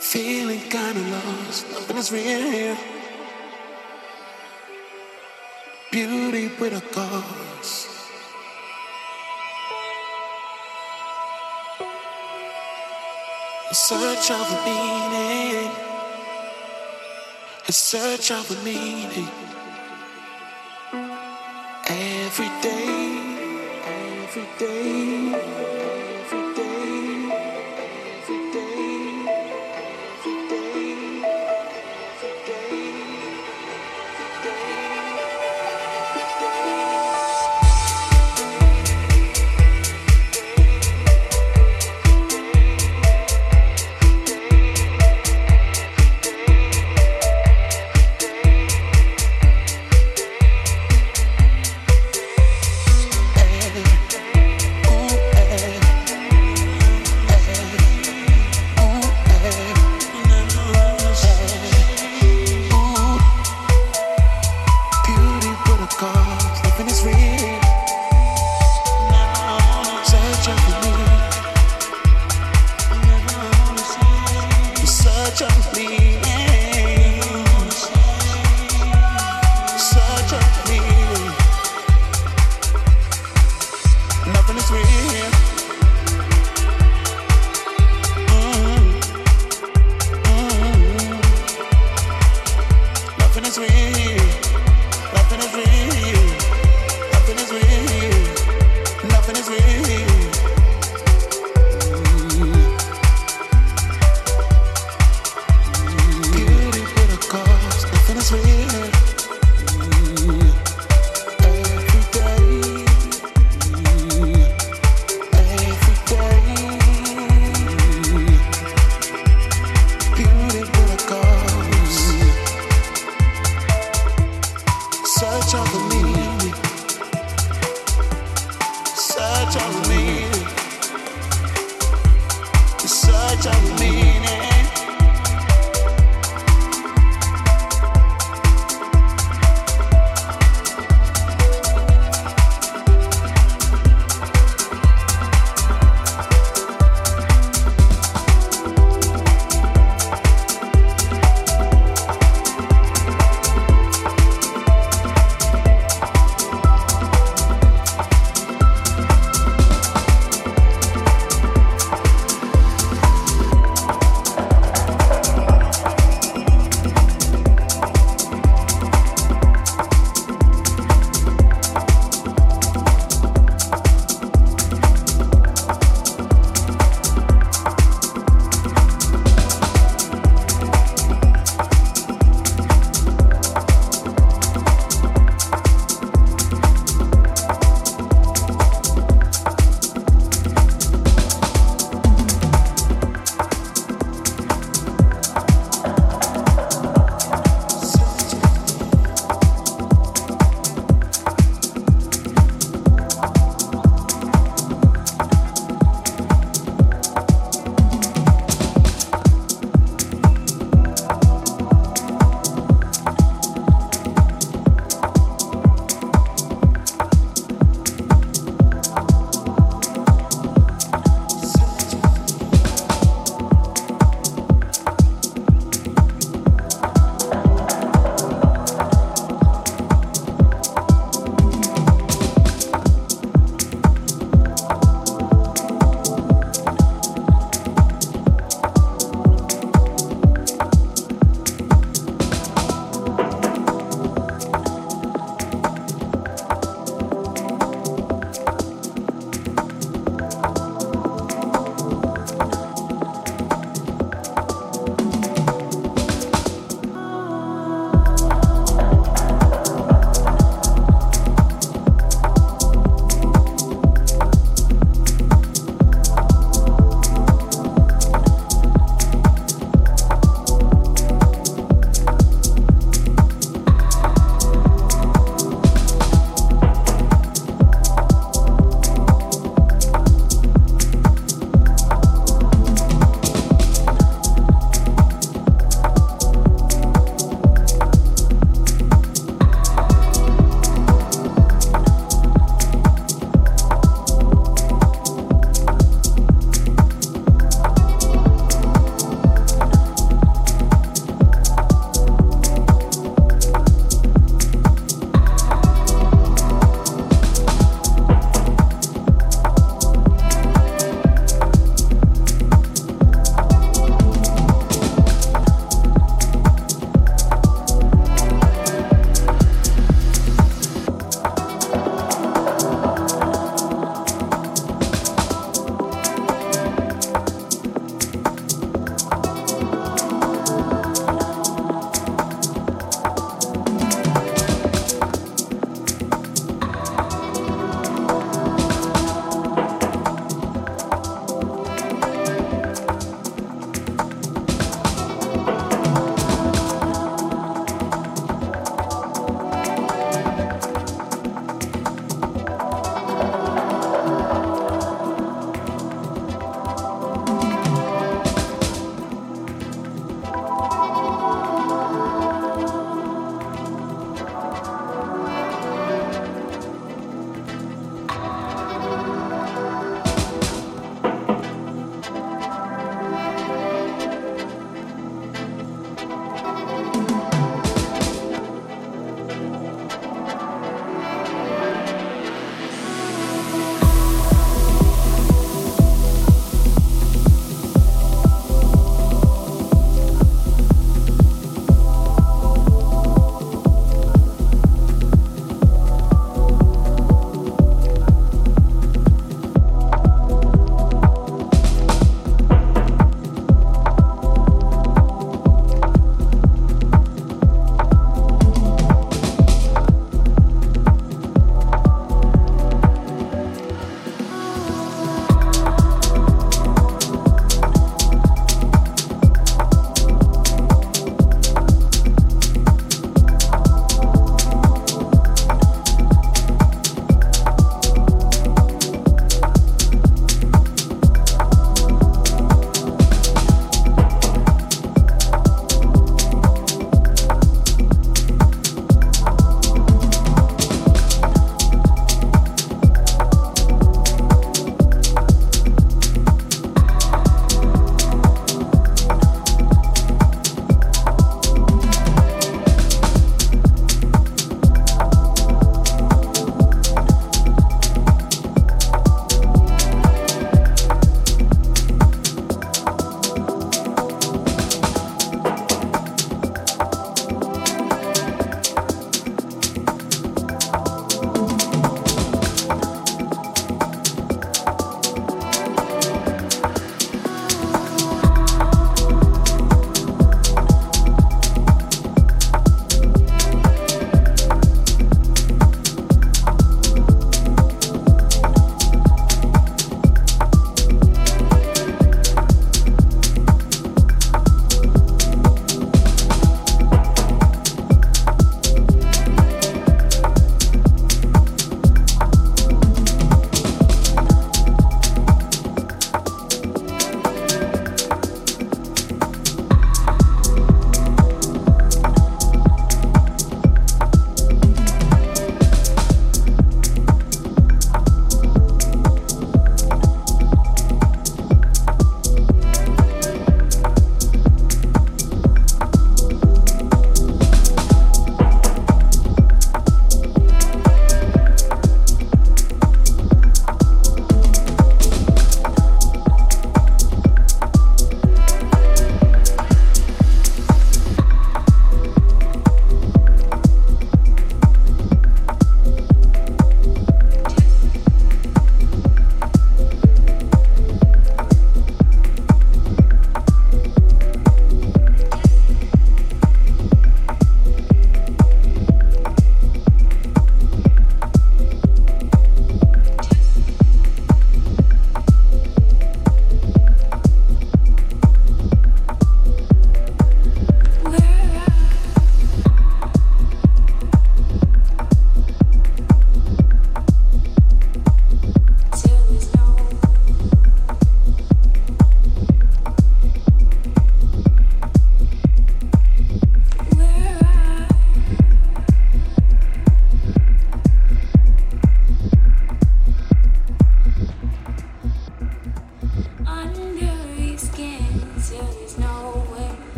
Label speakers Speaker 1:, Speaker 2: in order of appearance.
Speaker 1: Feeling kinda lost, nothing is real. Beauty with a cause. In search of a meaning. In search of a meaning.